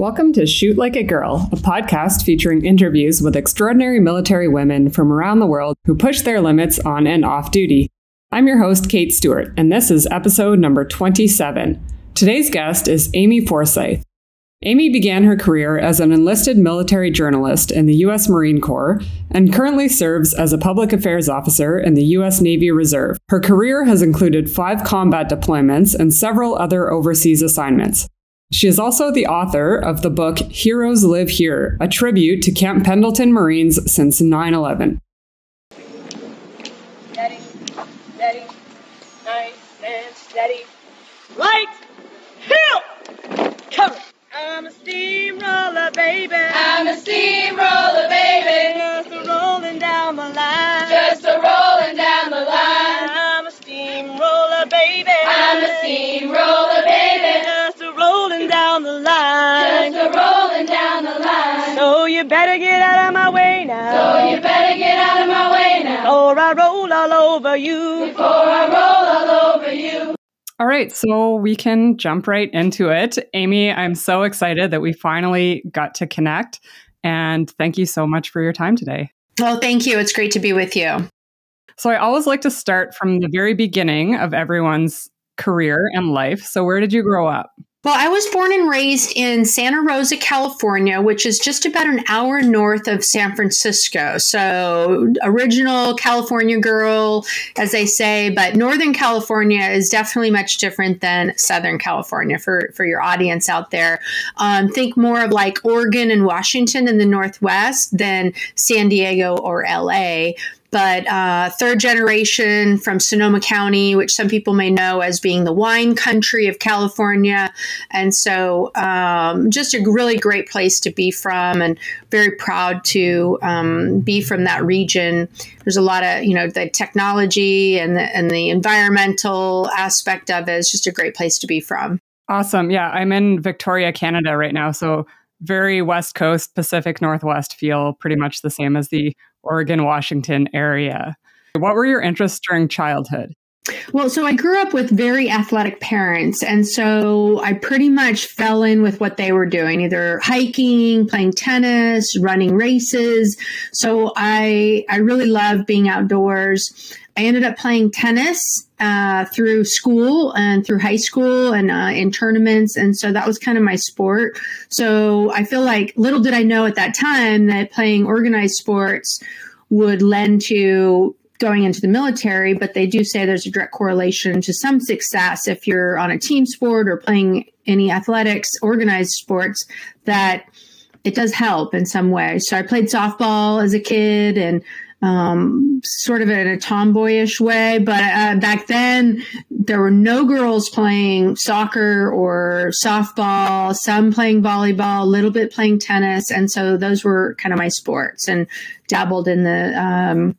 Welcome to Shoot Like a Girl, a podcast featuring interviews with extraordinary military women from around the world who push their limits on and off duty. I'm your host, Kate Stewart, and this is episode number 27. Today's guest is Amy Forsyth. Amy began her career as an enlisted military journalist in the U.S. Marine Corps and currently serves as a public affairs officer in the U.S. Navy Reserve. Her career has included five combat deployments and several other overseas assignments. She is also the author of the book Heroes Live Here, a tribute to Camp Pendleton Marines since 9 11. Steady, steady, nice and steady. Light, hill, cover. I'm a steamroller, baby. I'm a steamroller, baby. Just a rolling down the line. Just a you better get out of my way now. So you better get out of my way now. Or I roll all over you. Before I roll all over you. All right, so we can jump right into it. Amy, I'm so excited that we finally got to connect. And thank you so much for your time today. Well, thank you. It's great to be with you. So, I always like to start from the very beginning of everyone's career and life. So, where did you grow up? Well, I was born and raised in Santa Rosa, California, which is just about an hour north of San Francisco. So, original California girl, as they say, but Northern California is definitely much different than Southern California for, for your audience out there. Um, think more of like Oregon and Washington in the Northwest than San Diego or LA but uh, third generation from Sonoma County, which some people may know as being the wine country of California. And so, um, just a really great place to be from, and very proud to um, be from that region. There's a lot of, you know, the technology and the, and the environmental aspect of it is just a great place to be from. Awesome. Yeah, I'm in Victoria, Canada right now. So, very West Coast, Pacific Northwest feel pretty much the same as the Oregon, Washington area. What were your interests during childhood? Well, so I grew up with very athletic parents. And so I pretty much fell in with what they were doing, either hiking, playing tennis, running races. So I, I really love being outdoors. I ended up playing tennis uh, through school and through high school and uh, in tournaments. And so that was kind of my sport. So I feel like little did I know at that time that playing organized sports would lend to going into the military, but they do say there's a direct correlation to some success if you're on a team sport or playing any athletics, organized sports, that it does help in some way. So I played softball as a kid and um, sort of in a tomboyish way. But uh, back then, there were no girls playing soccer or softball, some playing volleyball, a little bit playing tennis. And so those were kind of my sports and dabbled in the um,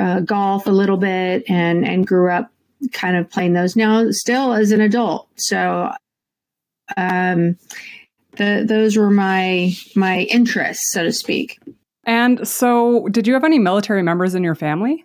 uh, golf a little bit and, and grew up kind of playing those now still as an adult. So, um, the, those were my my interests, so to speak. And so, did you have any military members in your family?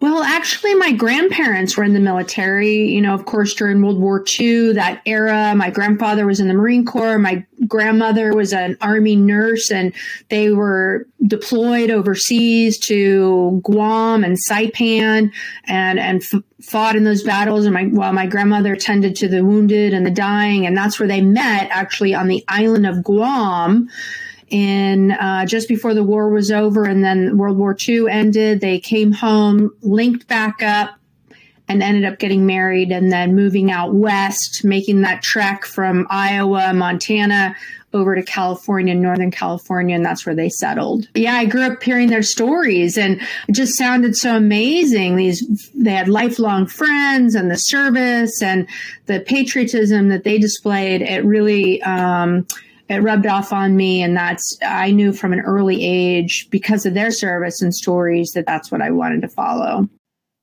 Well, actually, my grandparents were in the military. You know, of course, during World War II, that era, my grandfather was in the Marine Corps. My grandmother was an Army nurse, and they were deployed overseas to Guam and Saipan and, and f- fought in those battles. And my, while my grandmother tended to the wounded and the dying, and that's where they met actually on the island of Guam in uh, just before the war was over and then World War II ended. They came home, linked back up, and ended up getting married and then moving out west, making that trek from Iowa, Montana over to California, Northern California, and that's where they settled. Yeah, I grew up hearing their stories and it just sounded so amazing. These they had lifelong friends and the service and the patriotism that they displayed. It really um, it rubbed off on me and that's i knew from an early age because of their service and stories that that's what i wanted to follow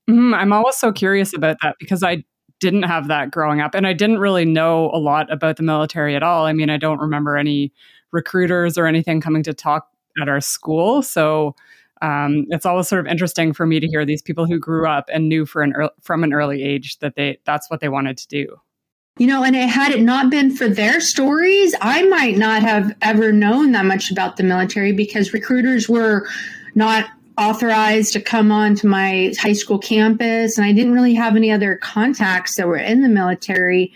mm, i'm always so curious about that because i didn't have that growing up and i didn't really know a lot about the military at all. I mean i don't remember any recruiters or anything coming to talk at our school so um, it's always sort of interesting for me to hear these people who grew up and knew an from an early age that they that's what they wanted to do. You know, and it, had it not been for their stories, I might not have ever known that much about the military because recruiters were not authorized to come onto my high school campus, and I didn't really have any other contacts that were in the military.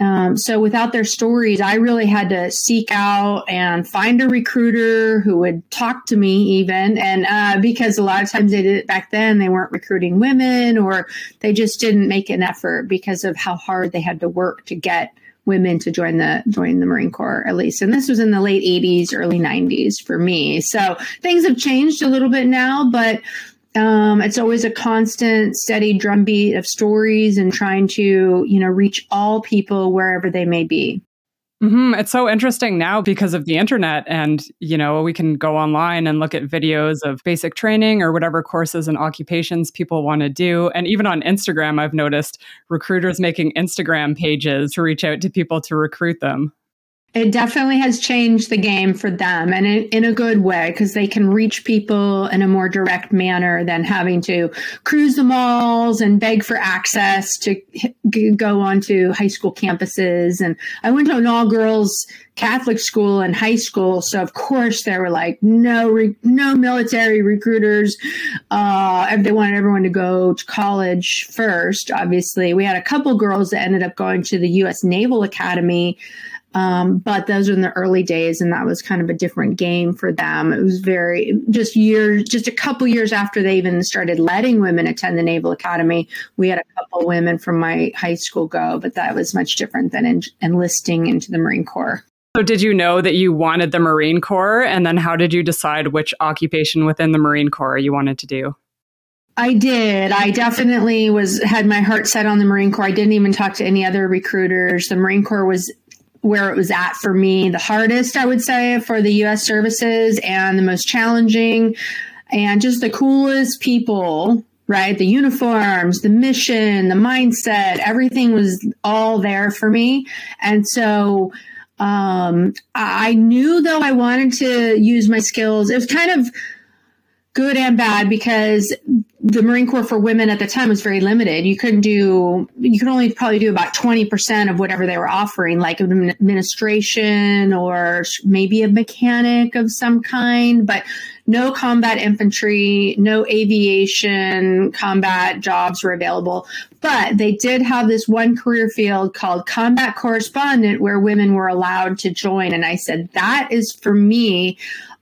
Um, so without their stories, I really had to seek out and find a recruiter who would talk to me even. And, uh, because a lot of times they did it back then, they weren't recruiting women or they just didn't make an effort because of how hard they had to work to get women to join the join the Marine Corps at least. And this was in the late 80s, early 90s for me. So things have changed a little bit now, but um, it's always a constant, steady drumbeat of stories and trying to, you know, reach all people wherever they may be. Mm-hmm. It's so interesting now because of the internet, and you know we can go online and look at videos of basic training or whatever courses and occupations people want to do. And even on Instagram, I've noticed recruiters making Instagram pages to reach out to people to recruit them. It definitely has changed the game for them and in, in a good way because they can reach people in a more direct manner than having to cruise the malls and beg for access to go onto high school campuses. And I went to an all girls Catholic school in high school. So of course there were like no, re- no military recruiters. Uh, they wanted everyone to go to college first. Obviously we had a couple girls that ended up going to the U.S. Naval Academy um, but those were in the early days, and that was kind of a different game for them. It was very just years, just a couple years after they even started letting women attend the Naval Academy. We had a couple women from my high school go, but that was much different than en- enlisting into the Marine Corps. So, did you know that you wanted the Marine Corps? And then, how did you decide which occupation within the Marine Corps you wanted to do? I did. I definitely was had my heart set on the Marine Corps. I didn't even talk to any other recruiters. The Marine Corps was where it was at for me the hardest, I would say, for the US services and the most challenging and just the coolest people, right? The uniforms, the mission, the mindset, everything was all there for me. And so, um, I knew though I wanted to use my skills. It was kind of good and bad because the Marine Corps for women at the time was very limited. You couldn't do, you could only probably do about 20% of whatever they were offering, like administration or maybe a mechanic of some kind, but no combat infantry, no aviation combat jobs were available. But they did have this one career field called combat correspondent where women were allowed to join. And I said, that is for me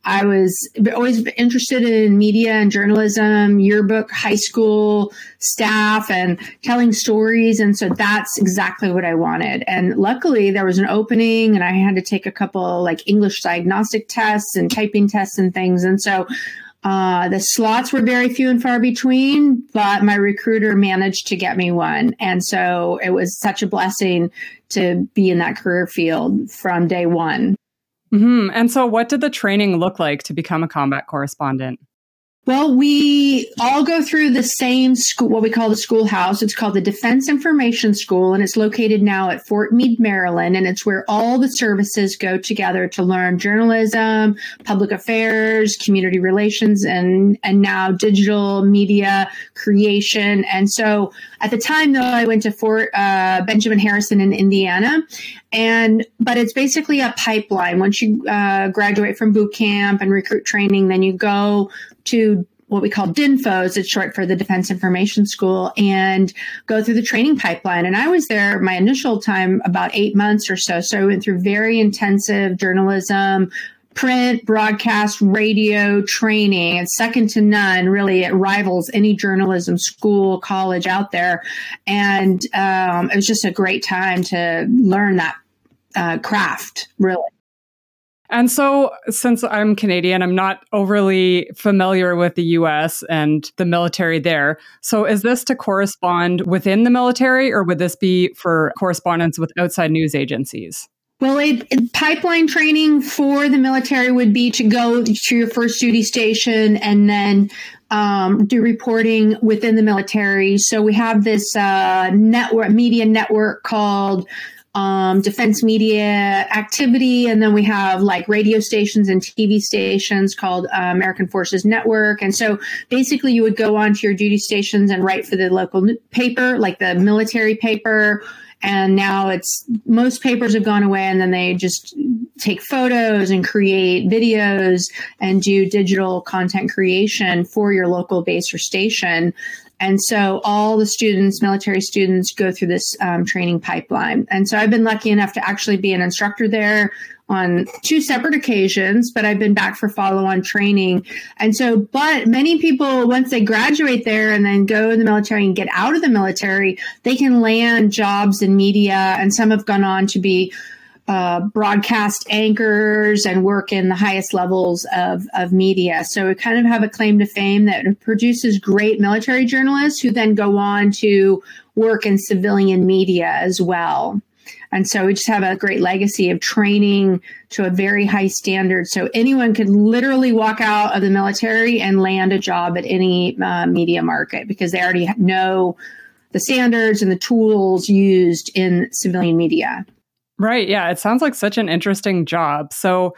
I was always interested in media and journalism, yearbook, high school staff, and telling stories. And so that's exactly what I wanted. And luckily, there was an opening, and I had to take a couple like English diagnostic tests and typing tests and things. And so uh, the slots were very few and far between, but my recruiter managed to get me one. And so it was such a blessing to be in that career field from day one. Mm-hmm. And so, what did the training look like to become a combat correspondent? Well, we all go through the same school, what we call the schoolhouse. It's called the Defense Information School, and it's located now at Fort Meade, Maryland. And it's where all the services go together to learn journalism, public affairs, community relations, and, and now digital media creation. And so at the time, though, I went to Fort uh, Benjamin Harrison in Indiana. And, but it's basically a pipeline. Once you uh, graduate from boot camp and recruit training, then you go to what we call DINFOS, it's short for the Defense Information School, and go through the training pipeline. And I was there my initial time about eight months or so. So I went through very intensive journalism, print, broadcast, radio training. It's second to none. Really, it rivals any journalism school, college out there. And um, it was just a great time to learn that uh, craft, really. And so, since I'm Canadian, I'm not overly familiar with the US and the military there. So, is this to correspond within the military, or would this be for correspondence with outside news agencies? Well, it, pipeline training for the military would be to go to your first duty station and then um, do reporting within the military. So we have this uh, network, media network called um, defense media activity. And then we have like radio stations and TV stations called uh, American Forces Network. And so basically, you would go onto your duty stations and write for the local paper, like the military paper And now it's most papers have gone away and then they just take photos and create videos and do digital content creation for your local base or station. And so all the students, military students, go through this um, training pipeline. And so I've been lucky enough to actually be an instructor there on two separate occasions, but I've been back for follow on training. And so, but many people, once they graduate there and then go in the military and get out of the military, they can land jobs in media. And some have gone on to be uh, broadcast anchors and work in the highest levels of, of media. So we kind of have a claim to fame that produces great military journalists who then go on to work in civilian media as well. And so we just have a great legacy of training to a very high standard. So anyone could literally walk out of the military and land a job at any uh, media market because they already know the standards and the tools used in civilian media. Right. Yeah. It sounds like such an interesting job. So,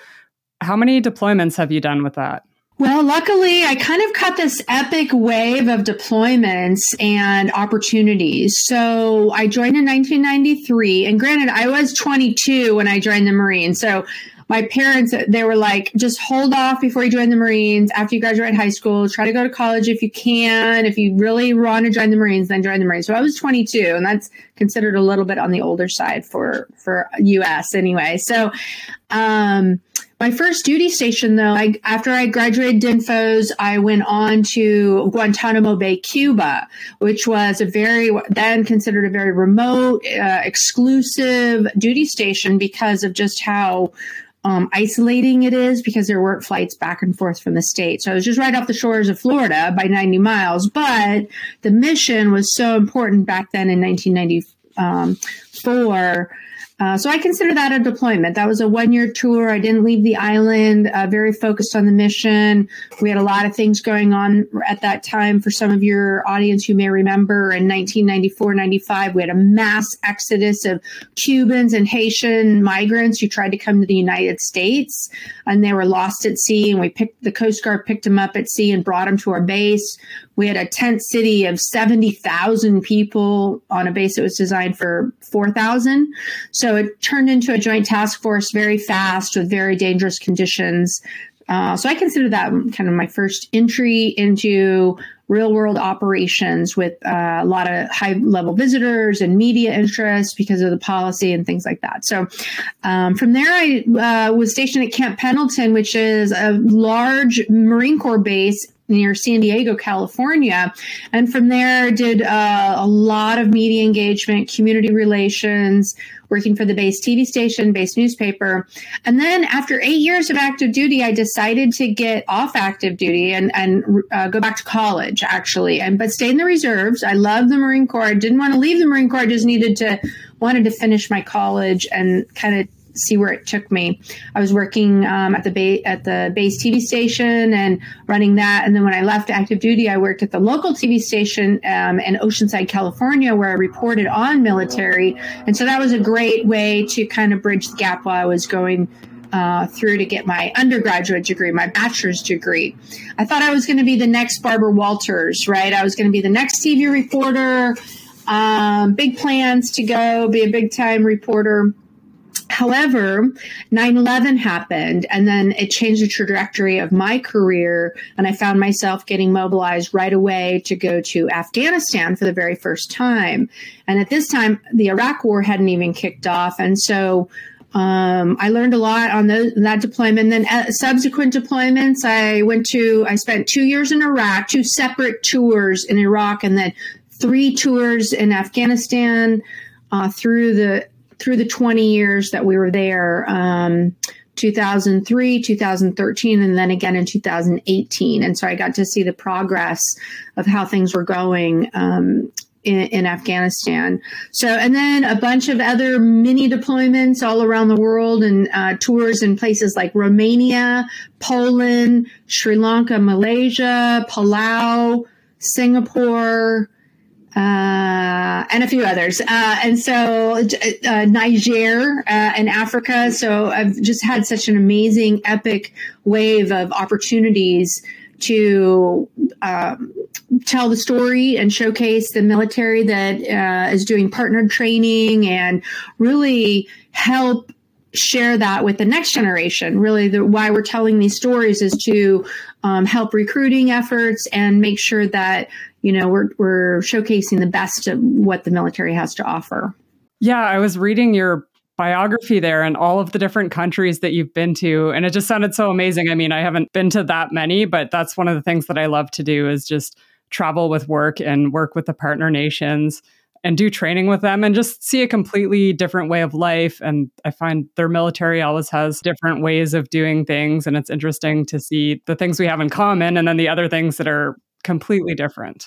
how many deployments have you done with that? Well, luckily, I kind of caught this epic wave of deployments and opportunities. So I joined in 1993. And granted, I was 22 when I joined the Marines. So my parents, they were like, just hold off before you join the Marines. After you graduate high school, try to go to college if you can. If you really want to join the Marines, then join the Marines. So I was 22, and that's considered a little bit on the older side for for U.S. anyway. So, um, my first duty station, though, I, after I graduated DINFOS, I went on to Guantanamo Bay, Cuba, which was a very, then considered a very remote, uh, exclusive duty station because of just how um, isolating it is because there weren't flights back and forth from the state. So it was just right off the shores of Florida by 90 miles. But the mission was so important back then in 1994 uh, so I consider that a deployment. That was a one year tour. I didn't leave the island, uh, very focused on the mission. We had a lot of things going on at that time. For some of your audience, you may remember in 1994 95, we had a mass exodus of Cubans and Haitian migrants who tried to come to the United States and they were lost at sea. And we picked the Coast Guard picked them up at sea and brought them to our base. We had a tent city of 70,000 people on a base that was designed for 4,000. So it turned into a joint task force very fast with very dangerous conditions. Uh, so I consider that kind of my first entry into real world operations with uh, a lot of high level visitors and media interest because of the policy and things like that. So um, from there, I uh, was stationed at Camp Pendleton, which is a large Marine Corps base near San Diego, California. And from there, did uh, a lot of media engagement, community relations, working for the base TV station, base newspaper. And then after eight years of active duty, I decided to get off active duty and, and uh, go back to college, actually, and but stay in the reserves. I love the Marine Corps. I didn't want to leave the Marine Corps. I just needed to wanted to finish my college and kind of see where it took me. I was working um, at the ba- at the base TV station and running that, and then when I left active duty, I worked at the local TV station um, in Oceanside, California, where I reported on military, and so that was a great way to kind of bridge the gap while I was going. Uh, through to get my undergraduate degree, my bachelor's degree. I thought I was going to be the next Barbara Walters, right? I was going to be the next TV reporter, um, big plans to go, be a big time reporter. However, 9 11 happened, and then it changed the trajectory of my career. And I found myself getting mobilized right away to go to Afghanistan for the very first time. And at this time, the Iraq War hadn't even kicked off. And so um, I learned a lot on that deployment. Then uh, subsequent deployments, I went to, I spent two years in Iraq, two separate tours in Iraq, and then three tours in Afghanistan. Uh, through the through the 20 years that we were there um, 2003 2013 and then again in 2018 and so i got to see the progress of how things were going um, in, in, Afghanistan. So, and then a bunch of other mini deployments all around the world and uh, tours in places like Romania, Poland, Sri Lanka, Malaysia, Palau, Singapore, uh, and a few others. Uh, and so uh, Niger uh, and Africa. So I've just had such an amazing, epic wave of opportunities to um, tell the story and showcase the military that uh, is doing partnered training and really help share that with the next generation. Really, the, why we're telling these stories is to um, help recruiting efforts and make sure that you know we're we're showcasing the best of what the military has to offer. Yeah, I was reading your biography there and all of the different countries that you've been to and it just sounded so amazing. I mean, I haven't been to that many, but that's one of the things that I love to do is just travel with work and work with the partner nations and do training with them and just see a completely different way of life. And I find their military always has different ways of doing things. And it's interesting to see the things we have in common and then the other things that are completely different.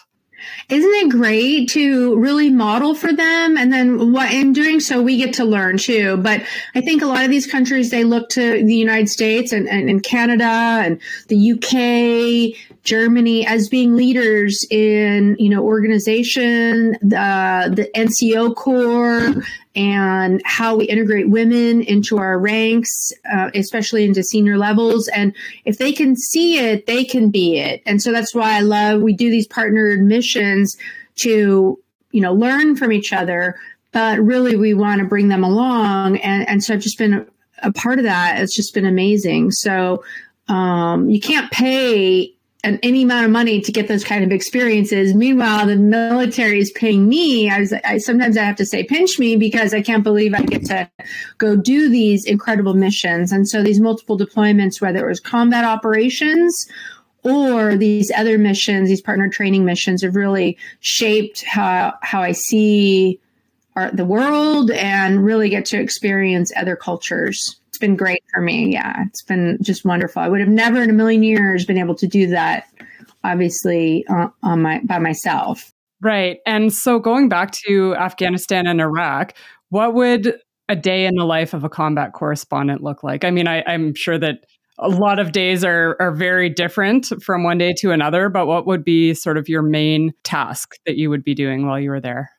Isn't it great to really model for them? And then what in doing so, we get to learn too. But I think a lot of these countries, they look to the United States and, and, and Canada and the UK, Germany as being leaders in, you know, organization, the, the NCO Corps and how we integrate women into our ranks, uh, especially into senior levels. And if they can see it, they can be it. And so that's why I love we do these partnered missions to you know learn from each other, but really we want to bring them along. And and so I've just been a, a part of that. It's just been amazing. So um, you can't pay an, any amount of money to get those kind of experiences. Meanwhile, the military is paying me. I, was, I sometimes I have to say pinch me because I can't believe I get to go do these incredible missions. And so these multiple deployments, whether it was combat operations or these other missions, these partner training missions, have really shaped how how I see our, the world and really get to experience other cultures it's been great for me. Yeah, it's been just wonderful. I would have never in a million years been able to do that, obviously, uh, on my by myself. Right. And so going back to Afghanistan and Iraq, what would a day in the life of a combat correspondent look like? I mean, I, I'm sure that a lot of days are are very different from one day to another, but what would be sort of your main task that you would be doing while you were there?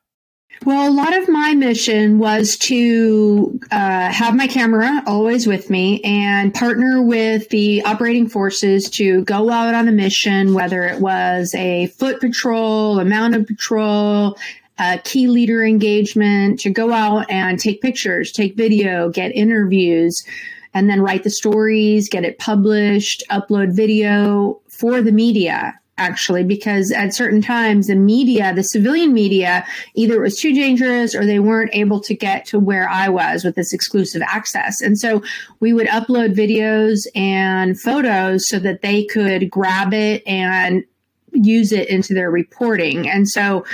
Well, a lot of my mission was to uh, have my camera always with me and partner with the operating forces to go out on a mission, whether it was a foot patrol, a mounted patrol, a key leader engagement, to go out and take pictures, take video, get interviews, and then write the stories, get it published, upload video for the media actually, because at certain times the media, the civilian media, either was too dangerous or they weren't able to get to where I was with this exclusive access. And so we would upload videos and photos so that they could grab it and use it into their reporting. And so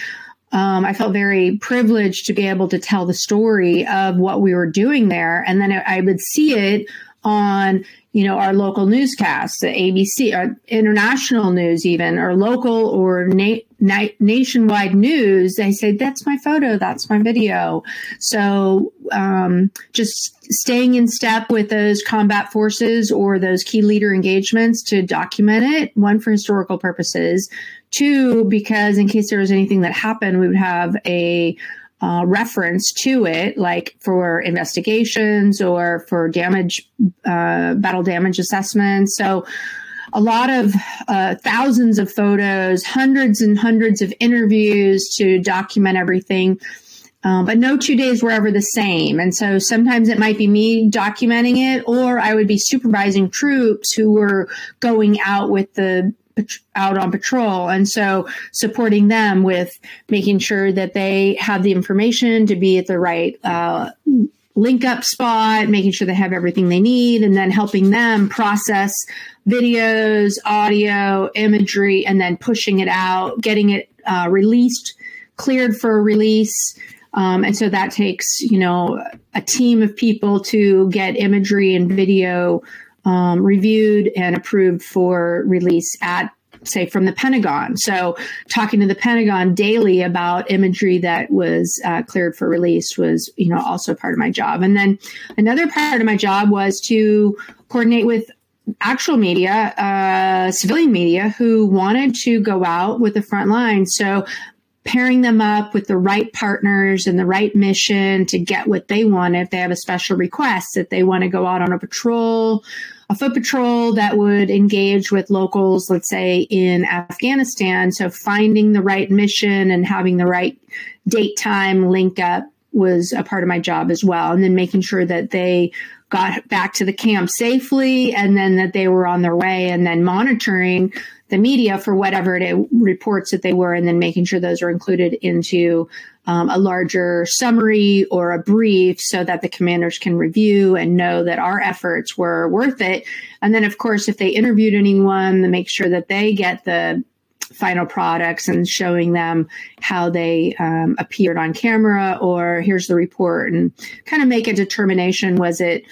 um, I felt very privileged to be able to tell the story of what we were doing there. And then I would see it on you know, our local newscasts, the ABC, our international news, even, or local or na- na- nationwide news, they say, that's my photo, that's my video. So um, just staying in step with those combat forces or those key leader engagements to document it, one, for historical purposes, two, because in case there was anything that happened, we would have a uh, reference to it, like for investigations or for damage, uh, battle damage assessments. So, a lot of uh, thousands of photos, hundreds and hundreds of interviews to document everything. Um, but no two days were ever the same. And so sometimes it might be me documenting it, or I would be supervising troops who were going out with the out on patrol. And so supporting them with making sure that they have the information to be at the right uh, link up spot, making sure they have everything they need, and then helping them process videos, audio, imagery, and then pushing it out, getting it uh, released, cleared for release. Um, and so that takes, you know, a team of people to get imagery and video um, reviewed and approved for release at say from the Pentagon. So talking to the Pentagon daily about imagery that was uh, cleared for release was, you know, also part of my job. And then another part of my job was to coordinate with actual media, uh, civilian media who wanted to go out with the front line. So pairing them up with the right partners and the right mission to get what they want if they have a special request, if they want to go out on a patrol, a foot patrol that would engage with locals, let's say in Afghanistan. So finding the right mission and having the right date time link up was a part of my job as well. And then making sure that they got back to the camp safely and then that they were on their way and then monitoring the media for whatever it reports that they were and then making sure those are included into um, a larger summary or a brief so that the commanders can review and know that our efforts were worth it. And then of course if they interviewed anyone to make sure that they get the final products and showing them how they um, appeared on camera or here's the report and kind of make a determination was it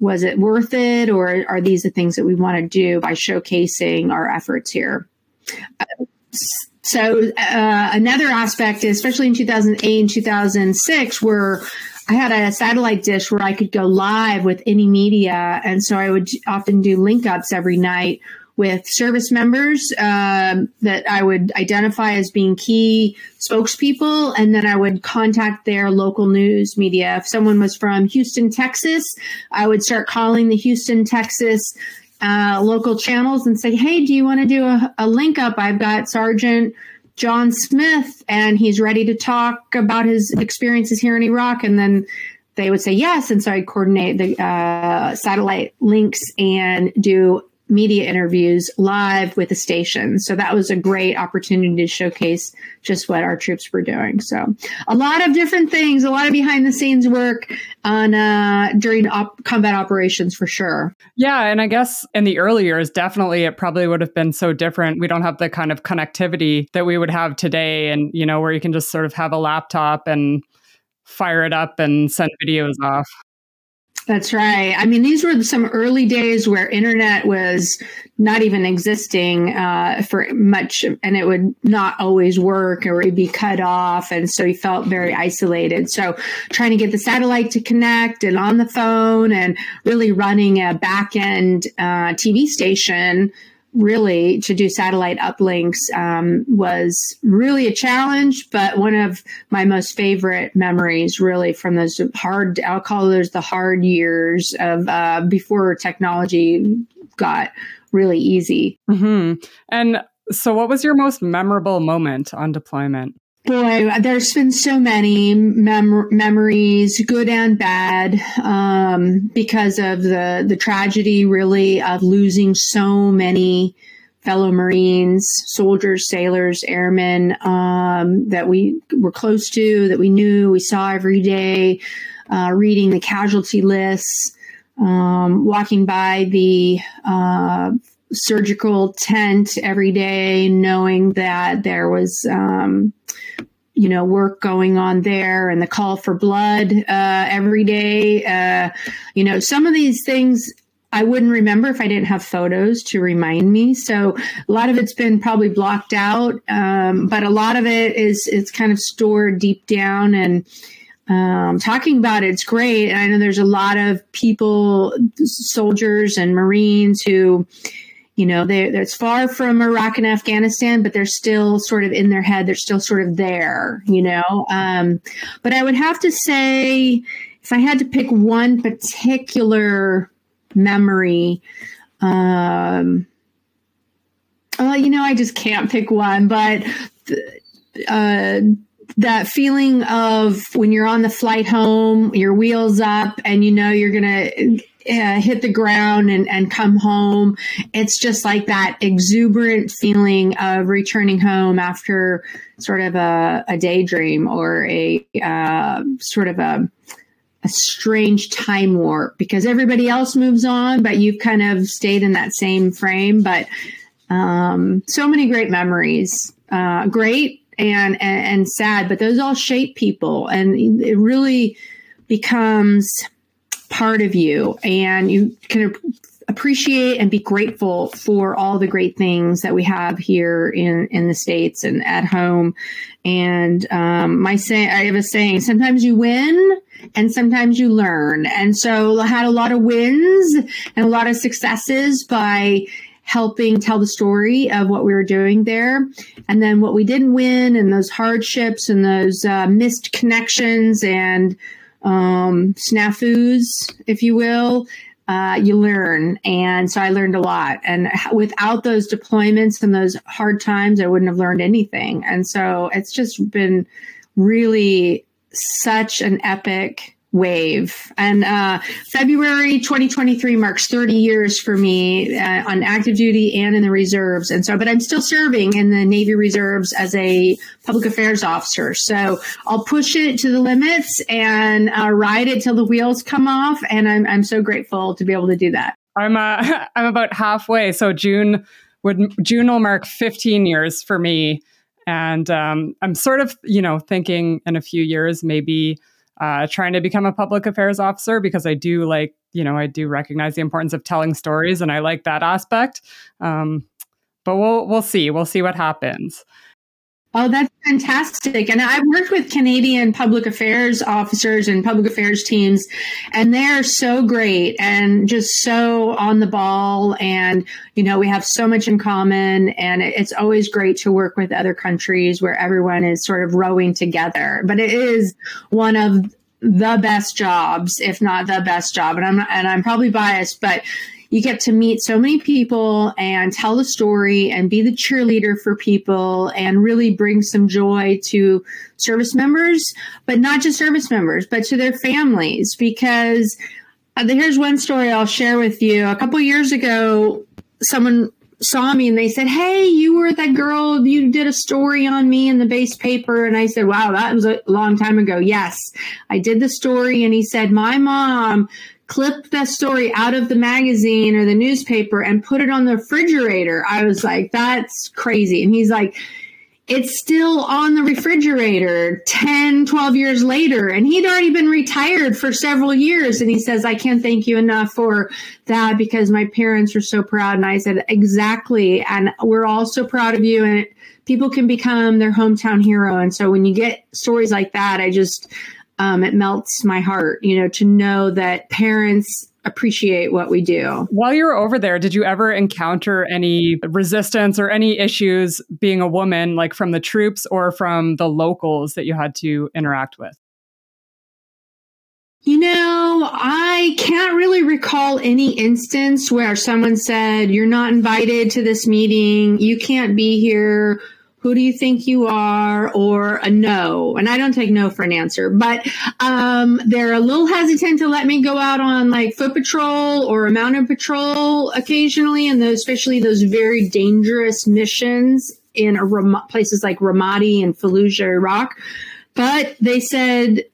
was it worth it or are these the things that we want to do by showcasing our efforts here so uh, another aspect especially in 2008 and 2006 where I had a satellite dish where I could go live with any media. And so I would often do link ups every night with service members um, that I would identify as being key spokespeople, and then I would contact their local news media. If someone was from Houston, Texas, I would start calling the Houston, Texas uh, local channels and say, "Hey, do you want to do a, a link up? I've got Sergeant." John Smith, and he's ready to talk about his experiences here in Iraq. And then they would say yes. And so I'd coordinate the uh, satellite links and do media interviews live with the station. So that was a great opportunity to showcase just what our troops were doing. So a lot of different things, a lot of behind the scenes work on uh, during op- combat operations for sure. Yeah, and I guess in the early years, definitely it probably would have been so different. We don't have the kind of connectivity that we would have today, and you know where you can just sort of have a laptop and fire it up and send videos off. That's right. I mean, these were some early days where internet was not even existing uh, for much, and it would not always work or it'd be cut off. And so you felt very isolated. So trying to get the satellite to connect and on the phone and really running a back end uh, TV station really to do satellite uplinks um, was really a challenge, but one of my most favorite memories, really, from those hard, I'll call those the hard years of uh, before technology got really easy. Mm-hmm. And so, what was your most memorable moment on deployment? Boy, there's been so many mem- memories, good and bad, um, because of the the tragedy, really, of losing so many fellow Marines, soldiers, sailors, airmen um, that we were close to, that we knew, we saw every day. Uh, reading the casualty lists, um, walking by the uh, surgical tent every day, knowing that there was, um, you know, work going on there and the call for blood uh, every day. Uh, you know, some of these things I wouldn't remember if I didn't have photos to remind me. So a lot of it's been probably blocked out, um, but a lot of it is it's kind of stored deep down and. Um, talking about it, it's great. And I know there's a lot of people, soldiers and Marines who, you know, they're it's far from Iraq and Afghanistan, but they're still sort of in their head. They're still sort of there, you know. Um, but I would have to say, if I had to pick one particular memory, um, well, you know, I just can't pick one, but uh, that feeling of when you're on the flight home, your wheels up, and you know you're gonna uh, hit the ground and, and come home. It's just like that exuberant feeling of returning home after sort of a, a daydream or a uh, sort of a, a strange time warp because everybody else moves on, but you've kind of stayed in that same frame. But um, so many great memories, uh, great and, and, and sad, but those all shape people, and it really becomes part of you and you can appreciate and be grateful for all the great things that we have here in in the states and at home and um, my say i have a saying sometimes you win and sometimes you learn and so i had a lot of wins and a lot of successes by helping tell the story of what we were doing there. And then what we didn't win and those hardships and those uh, missed connections and um, snafus, if you will, uh, you learn. And so I learned a lot. And without those deployments and those hard times, I wouldn't have learned anything. And so it's just been really such an epic wave. And uh, February 2023 marks 30 years for me uh, on active duty and in the reserves. And so, but I'm still serving in the Navy Reserves as a public affairs officer. So I'll push it to the limits and uh, ride it till the wheels come off. And I'm, I'm so grateful to be able to do that. I'm uh, I'm about halfway. So June would June will mark 15 years for me, and um, I'm sort of you know thinking in a few years maybe uh, trying to become a public affairs officer because I do like, you know, I do recognize the importance of telling stories and I like that aspect. Um, but we'll we'll see. We'll see what happens. Oh, that's fantastic. And I've worked with Canadian public affairs officers and public affairs teams, and they're so great and just so on the ball. And, you know, we have so much in common. And it's always great to work with other countries where everyone is sort of rowing together. But it is one of the best jobs, if not the best job. And I'm, and I'm probably biased, but you get to meet so many people and tell the story and be the cheerleader for people and really bring some joy to service members, but not just service members, but to their families. Because uh, here's one story I'll share with you. A couple years ago, someone saw me and they said, Hey, you were that girl, you did a story on me in the base paper. And I said, Wow, that was a long time ago. Yes, I did the story. And he said, My mom clipped that story out of the magazine or the newspaper and put it on the refrigerator. I was like, that's crazy. And he's like, it's still on the refrigerator 10, 12 years later. And he'd already been retired for several years. And he says, I can't thank you enough for that because my parents were so proud. And I said, exactly. And we're all so proud of you. And people can become their hometown hero. And so when you get stories like that, I just, um, it melts my heart, you know, to know that parents appreciate what we do. While you were over there, did you ever encounter any resistance or any issues being a woman, like from the troops or from the locals that you had to interact with? You know, I can't really recall any instance where someone said, You're not invited to this meeting, you can't be here who do you think you are, or a no. And I don't take no for an answer, but um, they're a little hesitant to let me go out on like foot patrol or a mounted patrol occasionally, and those, especially those very dangerous missions in rem- places like Ramadi and Fallujah, Iraq. But they said,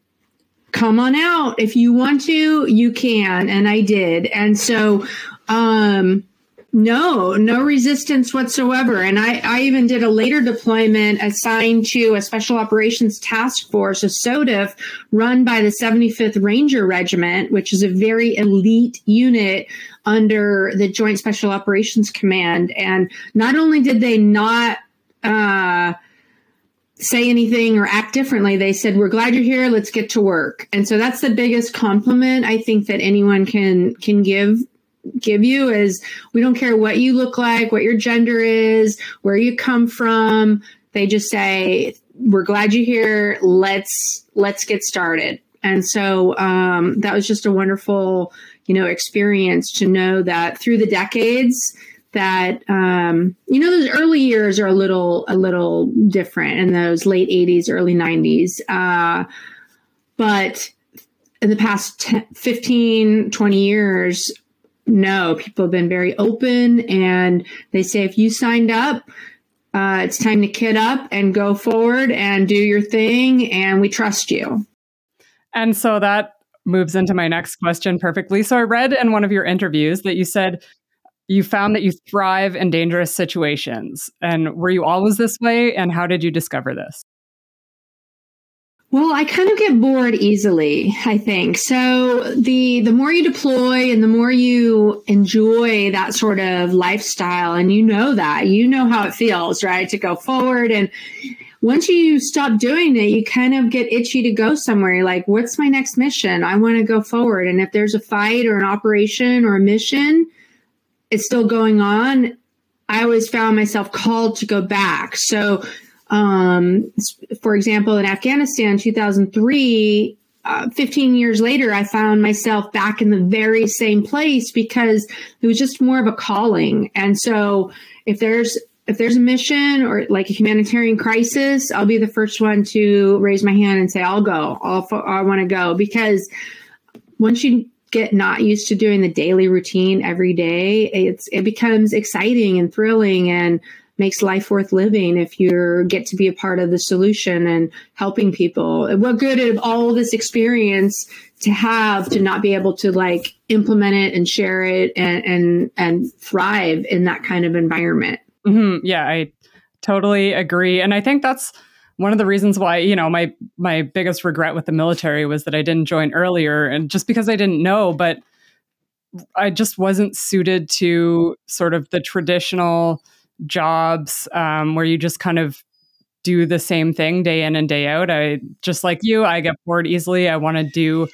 come on out. If you want to, you can. And I did. And so, um, no, no resistance whatsoever. And I, I even did a later deployment assigned to a Special Operations Task Force, a SOTF, run by the 75th Ranger Regiment, which is a very elite unit under the Joint Special Operations Command. And not only did they not, uh, say anything or act differently. They said, "We're glad you're here. Let's get to work." And so that's the biggest compliment I think that anyone can can give give you is we don't care what you look like, what your gender is, where you come from. They just say, "We're glad you're here. Let's let's get started." And so um, that was just a wonderful, you know, experience to know that through the decades that um, you know those early years are a little a little different in those late 80s early 90s uh, but in the past 10, 15 20 years no, people have been very open and they say if you signed up, uh, it's time to kid up and go forward and do your thing, and we trust you. And so that moves into my next question perfectly. So I read in one of your interviews that you said you found that you thrive in dangerous situations. And were you always this way? And how did you discover this? Well, I kind of get bored easily, I think. So the the more you deploy and the more you enjoy that sort of lifestyle and you know that, you know how it feels, right? To go forward and once you stop doing it, you kind of get itchy to go somewhere. You're like, what's my next mission? I want to go forward. And if there's a fight or an operation or a mission, it's still going on. I always found myself called to go back. So, um, for example, in Afghanistan, 2003, uh, 15 years later, I found myself back in the very same place because it was just more of a calling. And so if there's if there's a mission or like a humanitarian crisis, I'll be the first one to raise my hand and say, I'll go. I'll, I want to go because once you get not used to doing the daily routine every day, it's, it becomes exciting and thrilling and makes life worth living if you get to be a part of the solution and helping people. What good of all this experience to have to not be able to like implement it and share it and and and thrive in that kind of environment. Mm-hmm. Yeah, I totally agree. And I think that's one of the reasons why, you know, my my biggest regret with the military was that I didn't join earlier and just because I didn't know, but I just wasn't suited to sort of the traditional jobs um, where you just kind of do the same thing day in and day out. I just like you, I get bored easily. I want to do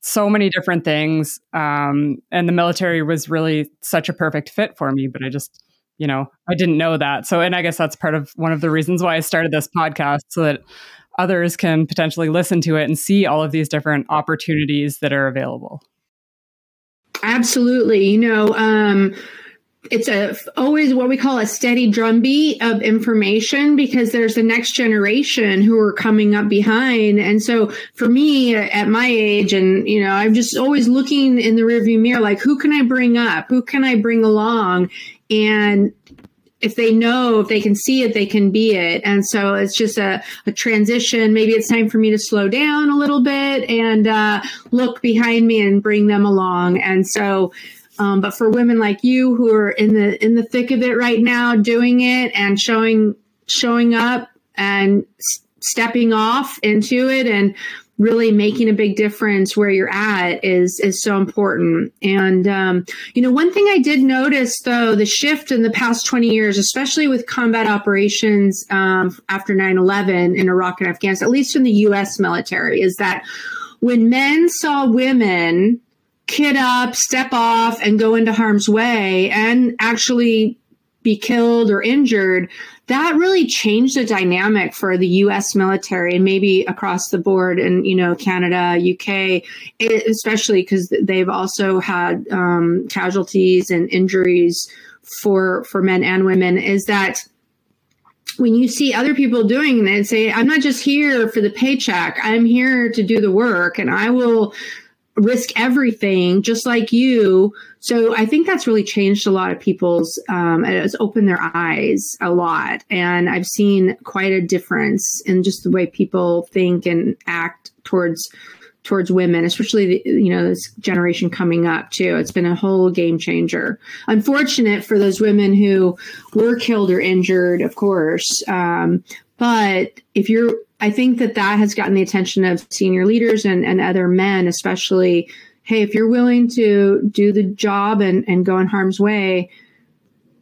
so many different things. Um, and the military was really such a perfect fit for me, but I just you know, I didn't know that. So, and I guess that's part of one of the reasons why I started this podcast so that others can potentially listen to it and see all of these different opportunities that are available. Absolutely. You know, um, it's a always what we call a steady drumbeat of information because there's the next generation who are coming up behind and so for me at my age and you know i'm just always looking in the rearview mirror like who can i bring up who can i bring along and if they know, if they can see it, they can be it. And so it's just a, a transition. Maybe it's time for me to slow down a little bit and uh, look behind me and bring them along. And so, um, but for women like you who are in the in the thick of it right now, doing it and showing showing up and s- stepping off into it and really making a big difference where you're at is is so important. And um, you know, one thing I did notice though, the shift in the past 20 years, especially with combat operations um, after 9/11 in Iraq and Afghanistan, at least in the U.S. military, is that when men saw women kid up, step off, and go into harm's way, and actually be killed or injured, that really changed the dynamic for the U.S. military and maybe across the board and, you know Canada, UK, especially because they've also had um, casualties and injuries for for men and women. Is that when you see other people doing it say, "I'm not just here for the paycheck. I'm here to do the work, and I will." Risk everything just like you. So i think that's really changed a lot of people's um, it's opened their eyes a lot. And i've seen quite a difference in just the way people think and act towards towards women especially the, you know this generation coming up too. It's been a whole game changer. Unfortunate for those women who were killed or injured of course. Um, but if you're I think that that has gotten the attention of senior leaders and, and other men, especially. Hey, if you're willing to do the job and, and go in harm's way,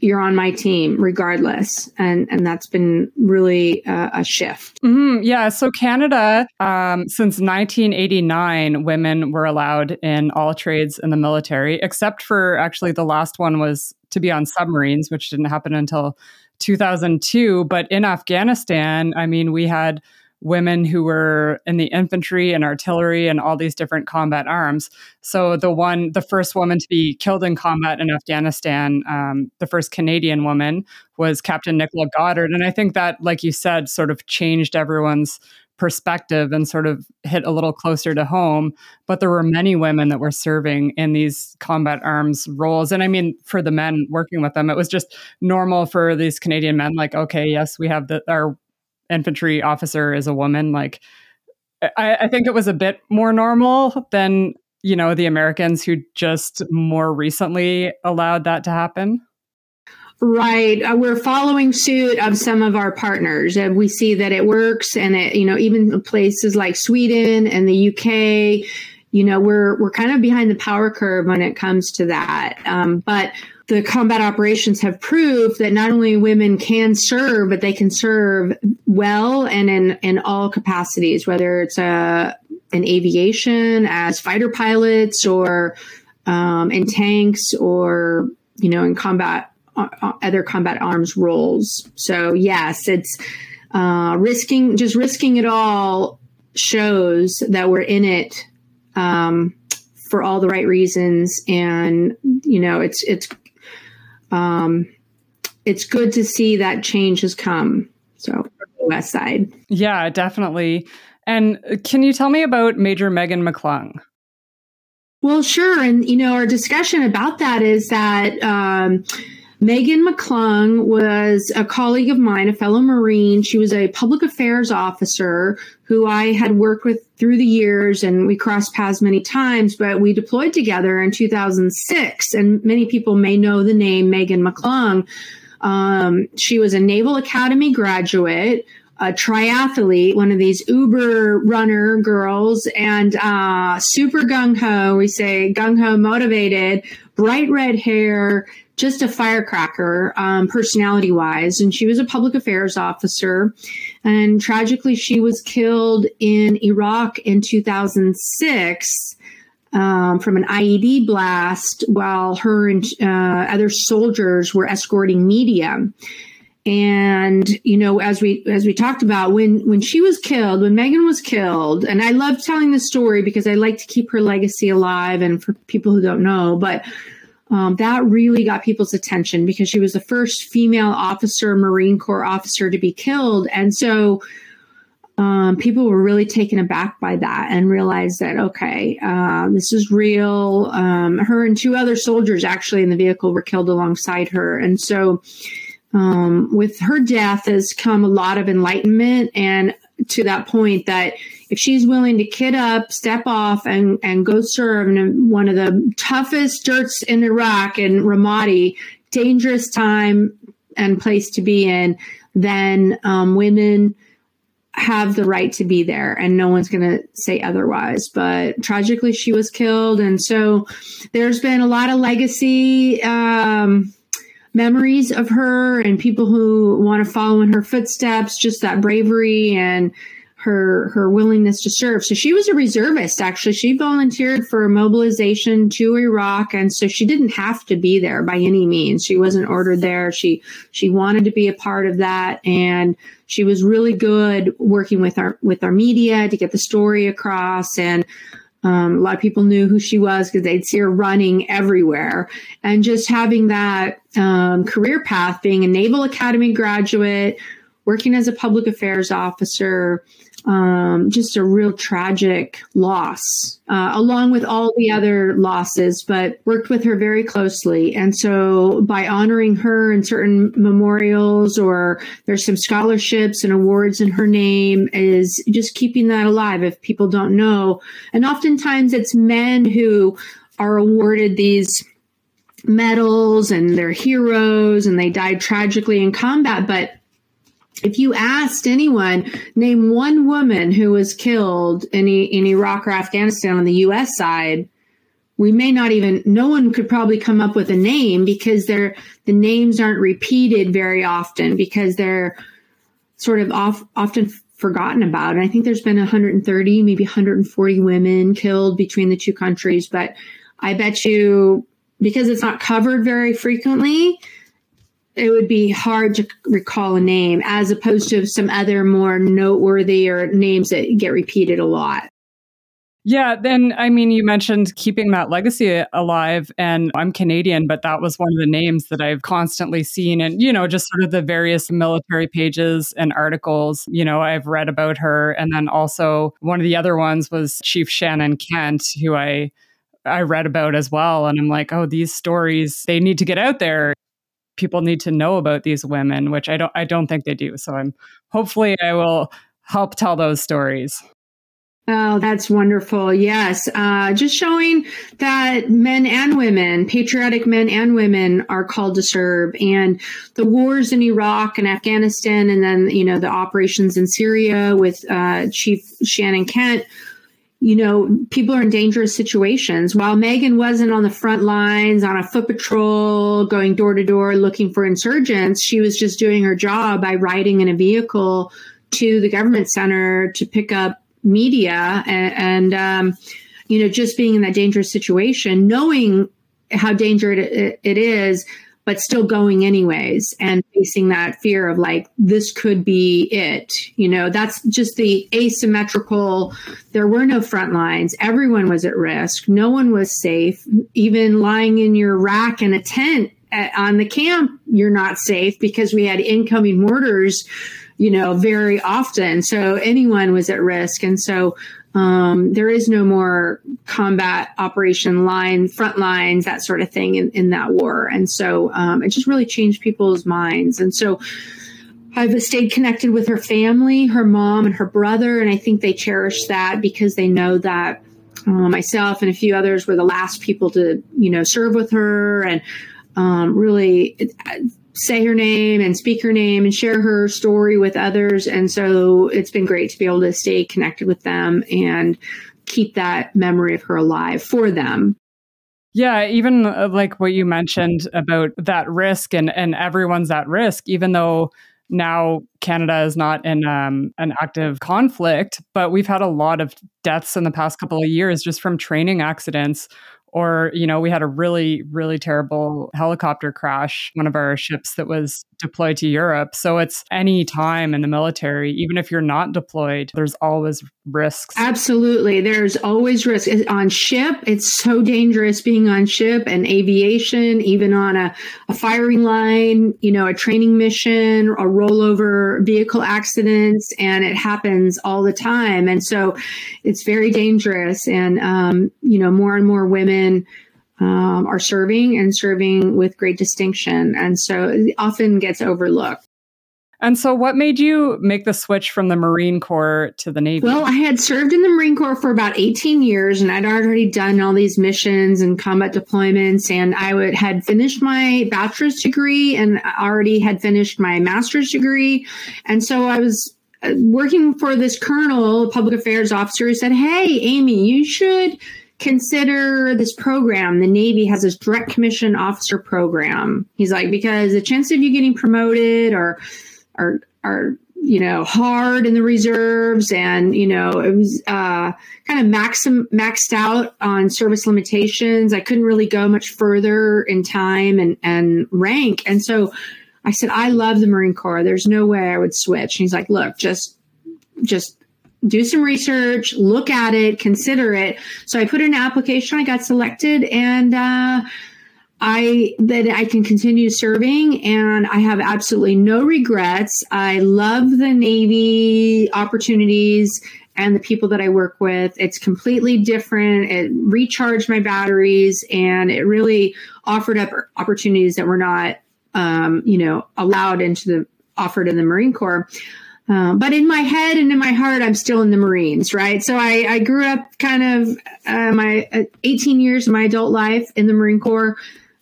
you're on my team regardless and and that's been really uh, a shift mm-hmm. yeah so canada um, since 1989 women were allowed in all trades in the military except for actually the last one was to be on submarines which didn't happen until 2002 but in afghanistan i mean we had women who were in the infantry and artillery and all these different combat arms. So the one, the first woman to be killed in combat in Afghanistan, um, the first Canadian woman was Captain Nicola Goddard, and I think that, like you said, sort of changed everyone's perspective and sort of hit a little closer to home. But there were many women that were serving in these combat arms roles. And I mean, for the men working with them, it was just normal for these Canadian men, like, okay, yes, we have the, our infantry officer is a woman. Like, I, I think it was a bit more normal than you know the Americans who just more recently allowed that to happen. Right. Uh, we're following suit of some of our partners. and we see that it works and it, you know, even places like Sweden and the UK, you know, we're, we're kind of behind the power curve when it comes to that. Um, but the combat operations have proved that not only women can serve, but they can serve well and in, in all capacities, whether it's a, uh, in aviation as fighter pilots or um, in tanks or, you know, in combat uh, other combat arms roles. So yes, it's uh, risking just risking it all shows that we're in it um, for all the right reasons, and you know it's it's um, it's good to see that change has come. So west side, yeah, definitely. And can you tell me about Major Megan McClung? Well, sure. And, you know, our discussion about that is that um, Megan McClung was a colleague of mine, a fellow Marine. She was a public affairs officer who I had worked with through the years, and we crossed paths many times, but we deployed together in 2006. And many people may know the name Megan McClung. Um, she was a Naval Academy graduate a triathlete, one of these Uber runner girls, and uh, super gung ho. We say gung ho, motivated, bright red hair, just a firecracker, um, personality wise. And she was a public affairs officer. And tragically, she was killed in Iraq in 2006. Um, from an IED blast while her and uh, other soldiers were escorting media and you know as we as we talked about when when she was killed when megan was killed and i love telling the story because i like to keep her legacy alive and for people who don't know but um, that really got people's attention because she was the first female officer marine corps officer to be killed. And so um, people were really taken aback by that and realized that okay uh, this is real. Um, her and two other soldiers actually in the vehicle were killed alongside her. And so um, with her death has come a lot of enlightenment and to that point that if she's willing to kid up, step off, and and go serve in one of the toughest dirts in Iraq in Ramadi, dangerous time and place to be in, then um, women have the right to be there, and no one's going to say otherwise. But tragically, she was killed, and so there's been a lot of legacy. Um, memories of her and people who want to follow in her footsteps, just that bravery and her her willingness to serve. So she was a reservist actually. She volunteered for mobilization to Iraq and so she didn't have to be there by any means. She wasn't ordered there. She she wanted to be a part of that and she was really good working with our with our media to get the story across and um, a lot of people knew who she was because they'd see her running everywhere. And just having that um, career path, being a Naval Academy graduate, working as a public affairs officer, um, just a real tragic loss, uh, along with all the other losses, but worked with her very closely. And so by honoring her in certain memorials or there's some scholarships and awards in her name is just keeping that alive if people don't know. And oftentimes it's men who are awarded these medals and they're heroes and they died tragically in combat, but if you asked anyone, name one woman who was killed in, in Iraq or Afghanistan on the U.S. side, we may not even, no one could probably come up with a name because they're, the names aren't repeated very often because they're sort of off, often forgotten about. And I think there's been 130, maybe 140 women killed between the two countries. But I bet you, because it's not covered very frequently, it would be hard to recall a name as opposed to some other more noteworthy or names that get repeated a lot. Yeah, then I mean, you mentioned keeping that legacy alive, and I'm Canadian, but that was one of the names that I've constantly seen, and you know, just sort of the various military pages and articles. You know, I've read about her, and then also one of the other ones was Chief Shannon Kent, who I I read about as well, and I'm like, oh, these stories they need to get out there people need to know about these women, which I don't I don't think they do. So I'm hopefully I will help tell those stories. Oh, that's wonderful. Yes. Uh, just showing that men and women, patriotic men and women are called to serve and the wars in Iraq and Afghanistan and then, you know, the operations in Syria with, uh, Chief Shannon Kent you know, people are in dangerous situations. While Megan wasn't on the front lines on a foot patrol, going door to door looking for insurgents, she was just doing her job by riding in a vehicle to the government center to pick up media and, and um, you know, just being in that dangerous situation, knowing how dangerous it, it is, but still going anyways and facing that fear of like, this could be it. You know, that's just the asymmetrical. There were no front lines. Everyone was at risk. No one was safe. Even lying in your rack in a tent at, on the camp, you're not safe because we had incoming mortars you know, very often. So anyone was at risk. And so um, there is no more combat operation line, front lines, that sort of thing in, in that war. And so um, it just really changed people's minds. And so I've stayed connected with her family, her mom and her brother. And I think they cherish that because they know that uh, myself and a few others were the last people to, you know, serve with her and um, really say her name and speak her name and share her story with others. And so it's been great to be able to stay connected with them and keep that memory of her alive for them. Yeah, even uh, like what you mentioned about that risk and and everyone's at risk, even though now Canada is not in um, an active conflict, but we've had a lot of deaths in the past couple of years just from training accidents or, you know, we had a really, really terrible helicopter crash, one of our ships that was deployed to Europe. So it's any time in the military, even if you're not deployed, there's always risks. Absolutely. There's always risk. On ship, it's so dangerous being on ship and aviation, even on a, a firing line, you know, a training mission, a rollover vehicle accidents, and it happens all the time. And so it's very dangerous. And, um, you know, more and more women um, are serving and serving with great distinction. And so it often gets overlooked. And so, what made you make the switch from the Marine Corps to the Navy? Well, I had served in the Marine Corps for about 18 years and I'd already done all these missions and combat deployments. And I would, had finished my bachelor's degree and already had finished my master's degree. And so I was uh, working for this colonel, public affairs officer, who said, Hey, Amy, you should consider this program. The Navy has this direct commission officer program. He's like, because the chance of you getting promoted or, are, are, you know, hard in the reserves and, you know, it was, uh, kind of maxim, maxed out on service limitations. I couldn't really go much further in time and, and rank. And so I said, I love the Marine Corps. There's no way I would switch. And he's like, look, just, just do some research, look at it, consider it. So I put in an application, I got selected, and uh, I that I can continue serving, and I have absolutely no regrets. I love the Navy opportunities and the people that I work with. It's completely different. It recharged my batteries, and it really offered up opportunities that were not, um, you know, allowed into the offered in the Marine Corps. Um, but in my head and in my heart, I'm still in the Marines, right? So I, I grew up kind of uh, my uh, 18 years of my adult life in the Marine Corps,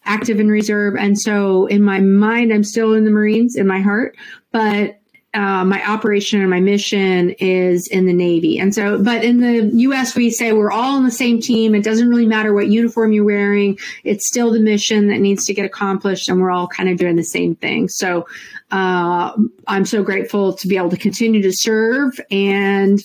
active in reserve. And so in my mind, I'm still in the Marines in my heart, but uh, my operation and my mission is in the Navy. And so, but in the US, we say we're all on the same team. It doesn't really matter what uniform you're wearing. It's still the mission that needs to get accomplished. And we're all kind of doing the same thing. So, uh, I'm so grateful to be able to continue to serve and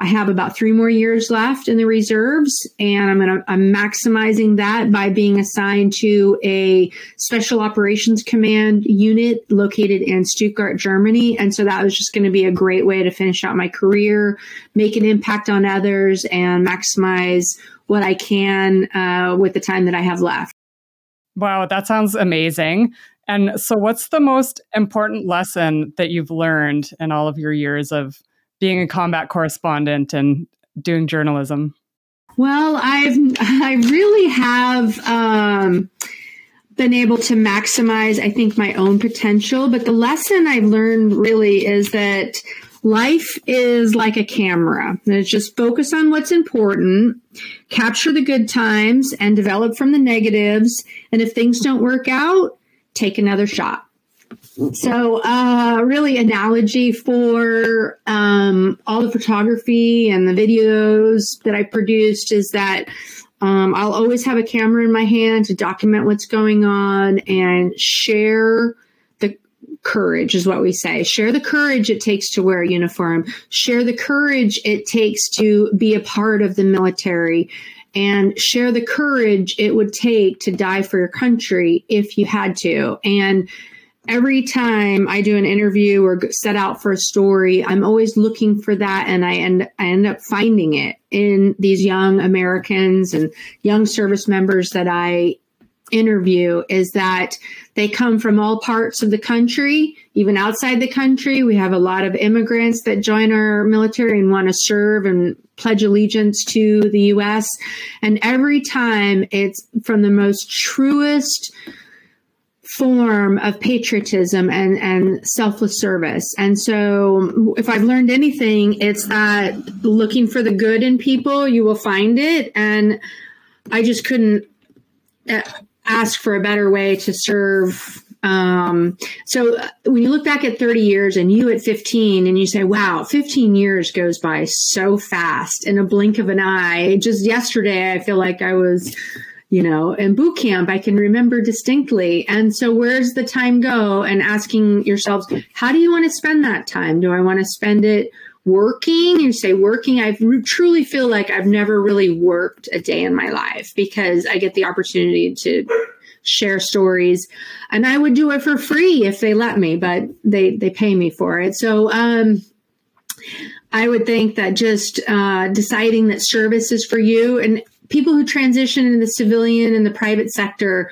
I have about three more years left in the reserves, and I'm going to I'm maximizing that by being assigned to a special operations command unit located in Stuttgart, Germany. And so that was just going to be a great way to finish out my career, make an impact on others, and maximize what I can uh, with the time that I have left. Wow, that sounds amazing. And so, what's the most important lesson that you've learned in all of your years of being a combat correspondent and doing journalism? Well, I've I really have um, been able to maximize, I think, my own potential. But the lesson I've learned really is that life is like a camera. And It's just focus on what's important, capture the good times, and develop from the negatives. And if things don't work out, take another shot. So, uh, really, analogy for um, all the photography and the videos that I produced is that um, I'll always have a camera in my hand to document what's going on and share the courage, is what we say. Share the courage it takes to wear a uniform, share the courage it takes to be a part of the military and share the courage it would take to die for your country if you had to. And every time I do an interview or set out for a story, I'm always looking for that, and I end I end up finding it in these young Americans and young service members that I interview. Is that they come from all parts of the country, even outside the country. We have a lot of immigrants that join our military and want to serve and pledge allegiance to the U.S. And every time, it's from the most truest form of patriotism and, and selfless service. And so, if I've learned anything, it's that looking for the good in people, you will find it. And I just couldn't uh, ask for a better way to serve. Um, so, uh, when you look back at 30 years and you at 15 and you say, wow, 15 years goes by so fast in a blink of an eye. Just yesterday, I feel like I was you know, in boot camp, I can remember distinctly. And so where's the time go? And asking yourselves, how do you want to spend that time? Do I want to spend it working? You say working. I truly feel like I've never really worked a day in my life because I get the opportunity to share stories and I would do it for free if they let me, but they, they pay me for it. So, um, I would think that just uh, deciding that service is for you, and people who transition in the civilian and the private sector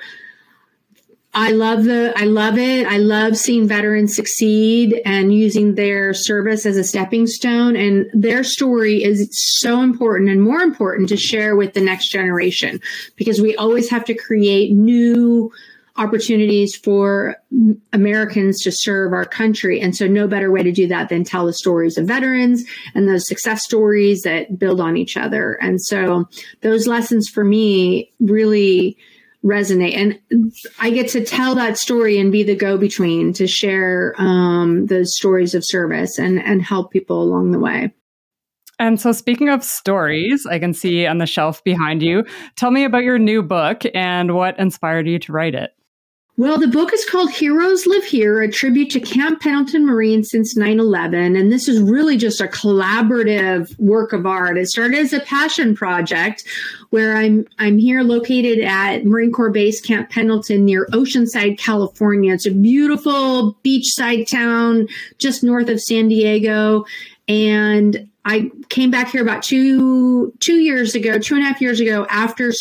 I love the I love it. I love seeing veterans succeed and using their service as a stepping stone and their story is so important and more important to share with the next generation because we always have to create new opportunities for Americans to serve our country. And so no better way to do that than tell the stories of veterans and those success stories that build on each other. And so those lessons for me really resonate and i get to tell that story and be the go-between to share um, the stories of service and and help people along the way and so, speaking of stories, I can see on the shelf behind you. Tell me about your new book and what inspired you to write it. Well, the book is called Heroes Live Here, a tribute to Camp Pendleton Marine since 9 11. And this is really just a collaborative work of art. It started as a passion project where I'm, I'm here located at Marine Corps Base Camp Pendleton near Oceanside, California. It's a beautiful beachside town just north of San Diego. And I came back here about two two years ago, two and a half years ago, after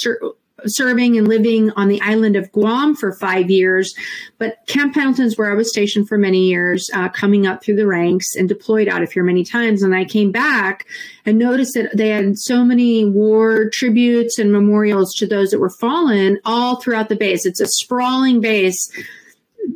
serving and living on the island of Guam for five years. But Camp Pendleton's where I was stationed for many years, uh, coming up through the ranks and deployed out of here many times. And I came back and noticed that they had so many war tributes and memorials to those that were fallen all throughout the base. It's a sprawling base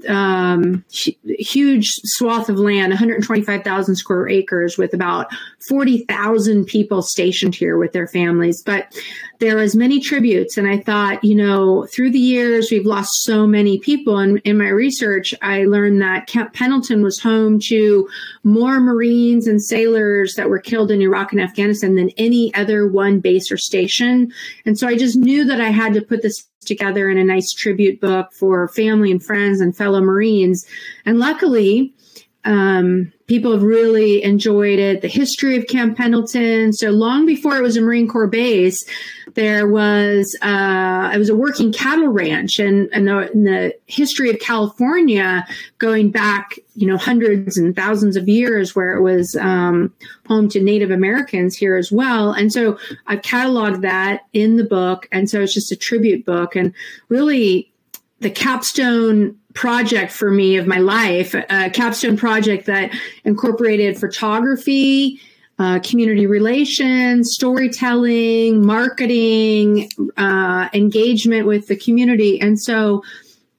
um, huge swath of land, 125,000 square acres, with about 40,000 people stationed here with their families. But there was many tributes, and I thought, you know, through the years we've lost so many people. And in my research, I learned that Camp Pendleton was home to more Marines and sailors that were killed in Iraq and Afghanistan than any other one base or station. And so I just knew that I had to put this together in a nice tribute book for family and friends and fellow Marines. And luckily, um, people have really enjoyed it. The history of Camp Pendleton. So long before it was a Marine Corps base, there was uh, it was a working cattle ranch, and, and the, the, history of California going back, you know, hundreds and thousands of years, where it was um, home to Native Americans here as well. And so I've cataloged that in the book, and so it's just a tribute book, and really the capstone project for me of my life, a capstone project that incorporated photography, uh, community relations, storytelling, marketing, uh, engagement with the community. And so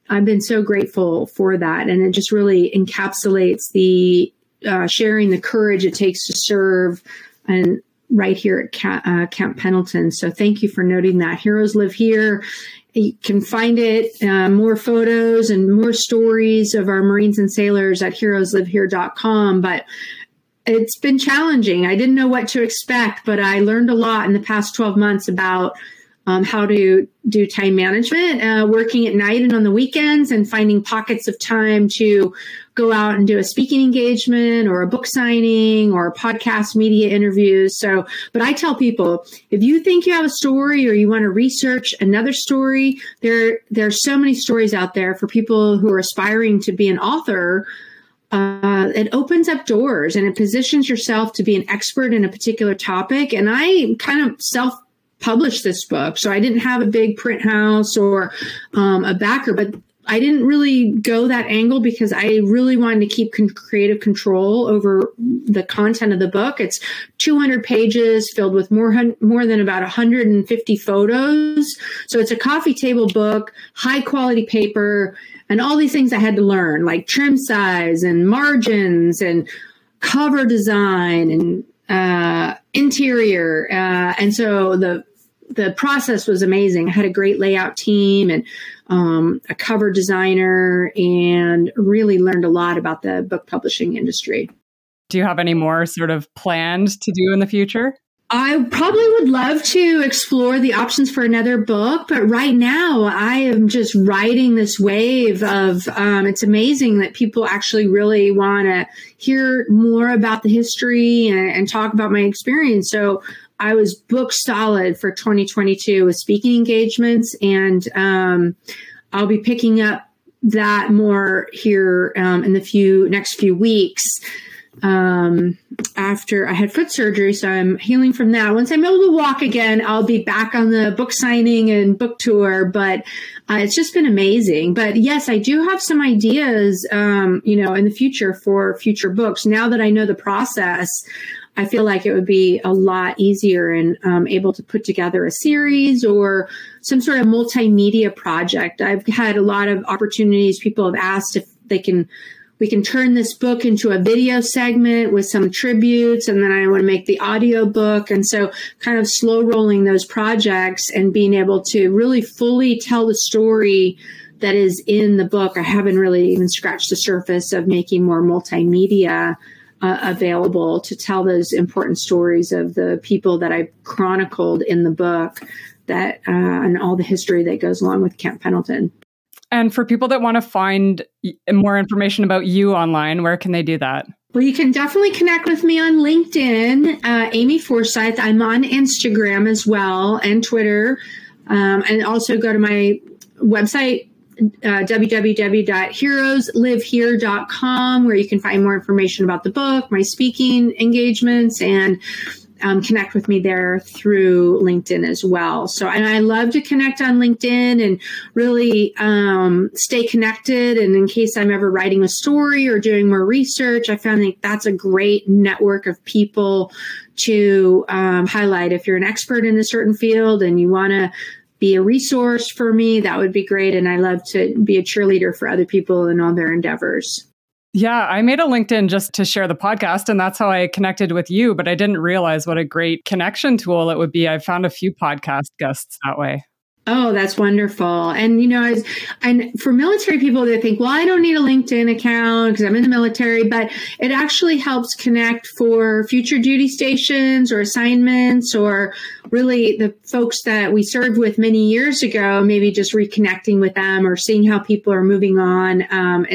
I've been so grateful for that. And it just really encapsulates the uh, sharing the courage it takes to serve and right here at uh, Camp Pendleton. So thank you for noting that. Heroes live here. You can find it, uh, more photos and more stories of our Marines and sailors at heroeslivehere.com. But it's been challenging. I didn't know what to expect, but I learned a lot in the past 12 months about um, how to do time management, uh, working at night and on the weekends, and finding pockets of time to go out and do a speaking engagement or a book signing or podcast media interviews. So, but I tell people if you think you have a story or you want to research another story, there there's so many stories out there for people who are aspiring to be an author. Uh, it opens up doors and it positions yourself to be an expert in a particular topic. And I kind of self published this book. So I didn't have a big print house or um, a backer, but I didn't really go that angle because I really wanted to keep con- creative control over the content of the book. It's 200 pages filled with more hun- more than about 150 photos. So it's a coffee table book, high quality paper, and all these things I had to learn, like trim size and margins and cover design and uh, interior. Uh, and so the the process was amazing. I had a great layout team and um, a cover designer, and really learned a lot about the book publishing industry. Do you have any more sort of planned to do in the future? I probably would love to explore the options for another book, but right now I am just riding this wave of um, it's amazing that people actually really want to hear more about the history and, and talk about my experience. So I was booked solid for 2022 with speaking engagements, and um, I'll be picking up that more here um, in the few next few weeks. Um, after I had foot surgery, so I'm healing from that. Once I'm able to walk again, I'll be back on the book signing and book tour. But uh, it's just been amazing. But yes, I do have some ideas, um, you know, in the future for future books. Now that I know the process, I feel like it would be a lot easier and um, able to put together a series or some sort of multimedia project. I've had a lot of opportunities. People have asked if they can we can turn this book into a video segment with some tributes and then I want to make the audio book. And so kind of slow rolling those projects and being able to really fully tell the story that is in the book. I haven't really even scratched the surface of making more multimedia uh, available to tell those important stories of the people that I chronicled in the book that uh, and all the history that goes along with Camp Pendleton. And for people that want to find more information about you online, where can they do that? Well, you can definitely connect with me on LinkedIn, uh, Amy Forsyth. I'm on Instagram as well and Twitter. Um, and also go to my website, uh, www.heroeslivehere.com, where you can find more information about the book, my speaking engagements, and um, connect with me there through LinkedIn as well. So, and I love to connect on LinkedIn and really um, stay connected. And in case I'm ever writing a story or doing more research, I found that that's a great network of people to um, highlight. If you're an expert in a certain field and you want to be a resource for me, that would be great. And I love to be a cheerleader for other people in all their endeavors. Yeah, I made a LinkedIn just to share the podcast, and that's how I connected with you. But I didn't realize what a great connection tool it would be. I found a few podcast guests that way. Oh, that's wonderful. And you know, as and for military people, they think, well, I don't need a LinkedIn account because I'm in the military, but it actually helps connect for future duty stations or assignments, or really the folks that we served with many years ago. Maybe just reconnecting with them or seeing how people are moving on um,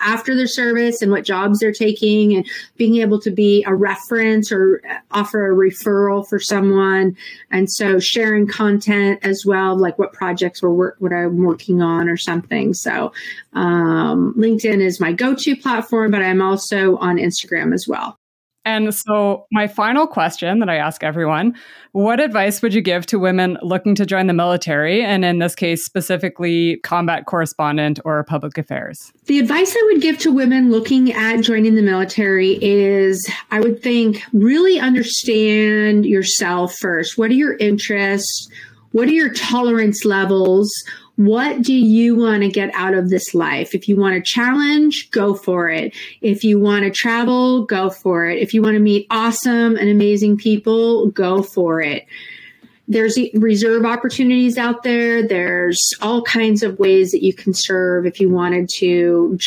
after their service and what jobs they're taking, and being able to be a reference or offer a referral for someone. And so sharing content as well, like like what projects were work, what I'm working on or something. So um, LinkedIn is my go-to platform, but I'm also on Instagram as well. And so, my final question that I ask everyone what advice would you give to women looking to join the military? And in this case, specifically combat correspondent or public affairs? The advice I would give to women looking at joining the military is I would think really understand yourself first. What are your interests? What are your tolerance levels? What do you want to get out of this life? If you want to challenge, go for it. If you want to travel, go for it. If you want to meet awesome and amazing people, go for it. There's reserve opportunities out there. There's all kinds of ways that you can serve if you wanted to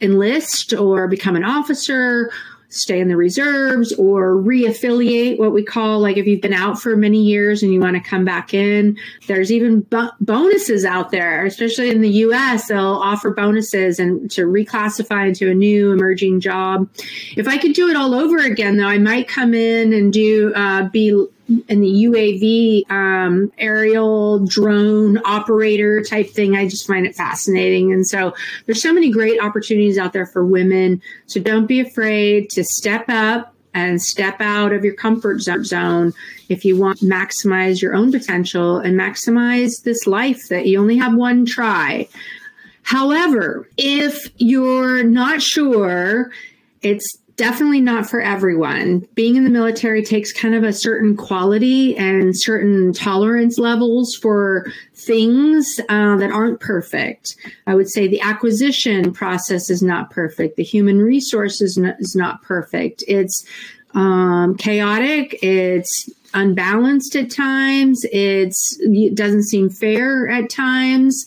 enlist or become an officer stay in the reserves or reaffiliate, what we call like if you've been out for many years and you want to come back in. There's even bo- bonuses out there, especially in the US. They'll offer bonuses and to reclassify into a new emerging job. If I could do it all over again, though, I might come in and do uh, be in the UAV um, aerial drone operator type thing. I just find it fascinating. And so there's so many great opportunities out there for women. So don't be afraid to step up and step out of your comfort zone if you want to maximize your own potential and maximize this life that you only have one try. However, if you're not sure, it's definitely not for everyone. Being in the military takes kind of a certain quality and certain tolerance levels for things uh, that aren't perfect. I would say the acquisition process is not perfect. The human resources is not perfect. It's um, chaotic. It's unbalanced at times. It's it doesn't seem fair at times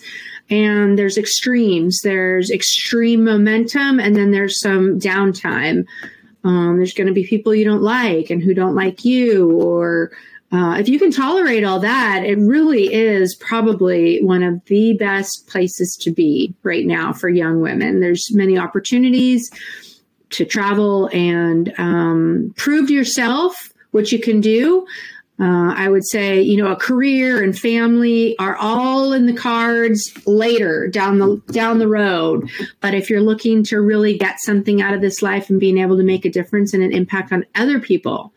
and there's extremes. There's extreme momentum, and then there's some downtime. Um, there's going to be people you don't like and who don't like you, or uh, if you can tolerate all that, it really is probably one of the best places to be right now for young women. There's many opportunities to travel and um, prove yourself what you can do. Uh, I would say, you know, a career and family are all in the cards later down the down the road. But if you're looking to really get something out of this life and being able to make a difference and an impact on other people,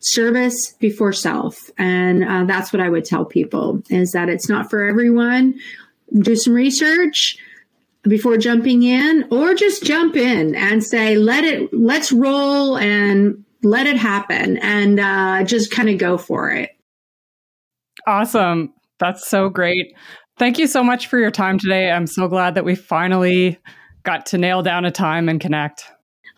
service before self, and uh, that's what I would tell people is that it's not for everyone. Do some research before jumping in, or just jump in and say, let it, let's roll and let it happen and uh, just kind of go for it. Awesome. That's so great. Thank you so much for your time today. I'm so glad that we finally got to nail down a time and connect.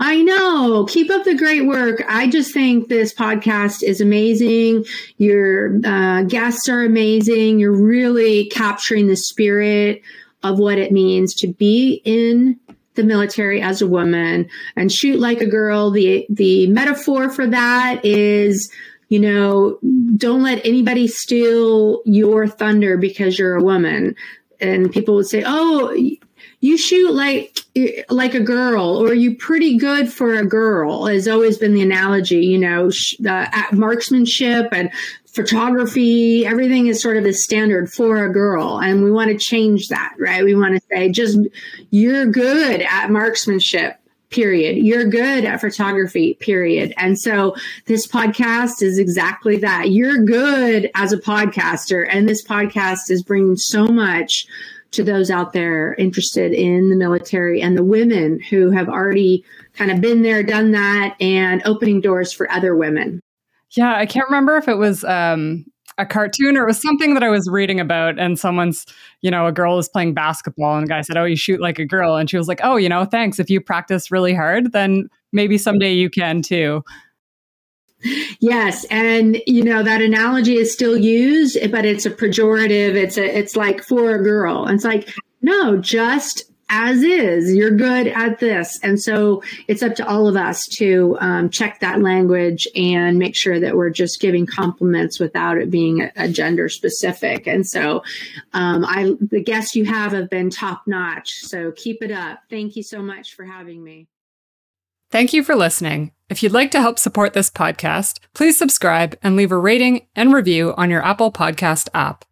I know. Keep up the great work. I just think this podcast is amazing. Your uh, guests are amazing. You're really capturing the spirit of what it means to be in the military as a woman and shoot like a girl. The the metaphor for that is, you know, don't let anybody steal your thunder because you're a woman. And people would say, "Oh, you shoot like like a girl or you pretty good for a girl has always been the analogy you know uh, marksmanship and photography, everything is sort of a standard for a girl. And we want to change that, right? We want to say, just you're good at marksmanship. Period. You're good at photography, period. And so this podcast is exactly that. You're good as a podcaster, and this podcast is bringing so much to those out there interested in the military and the women who have already kind of been there, done that, and opening doors for other women. Yeah, I can't remember if it was um, a cartoon or it was something that I was reading about, and someone's, you know, a girl is playing basketball, and a guy said, "Oh, you shoot like a girl," and she was like, "Oh, you know, thanks. If you practice really hard, then maybe someday you can too." Yes, and you know that analogy is still used, but it's a pejorative. It's a, it's like for a girl. And it's like no, just as is. You're good at this. And so it's up to all of us to um, check that language and make sure that we're just giving compliments without it being a, a gender specific. And so um, I, the guests you have have been top notch. So keep it up. Thank you so much for having me. Thank you for listening. If you'd like to help support this podcast, please subscribe and leave a rating and review on your Apple Podcast app.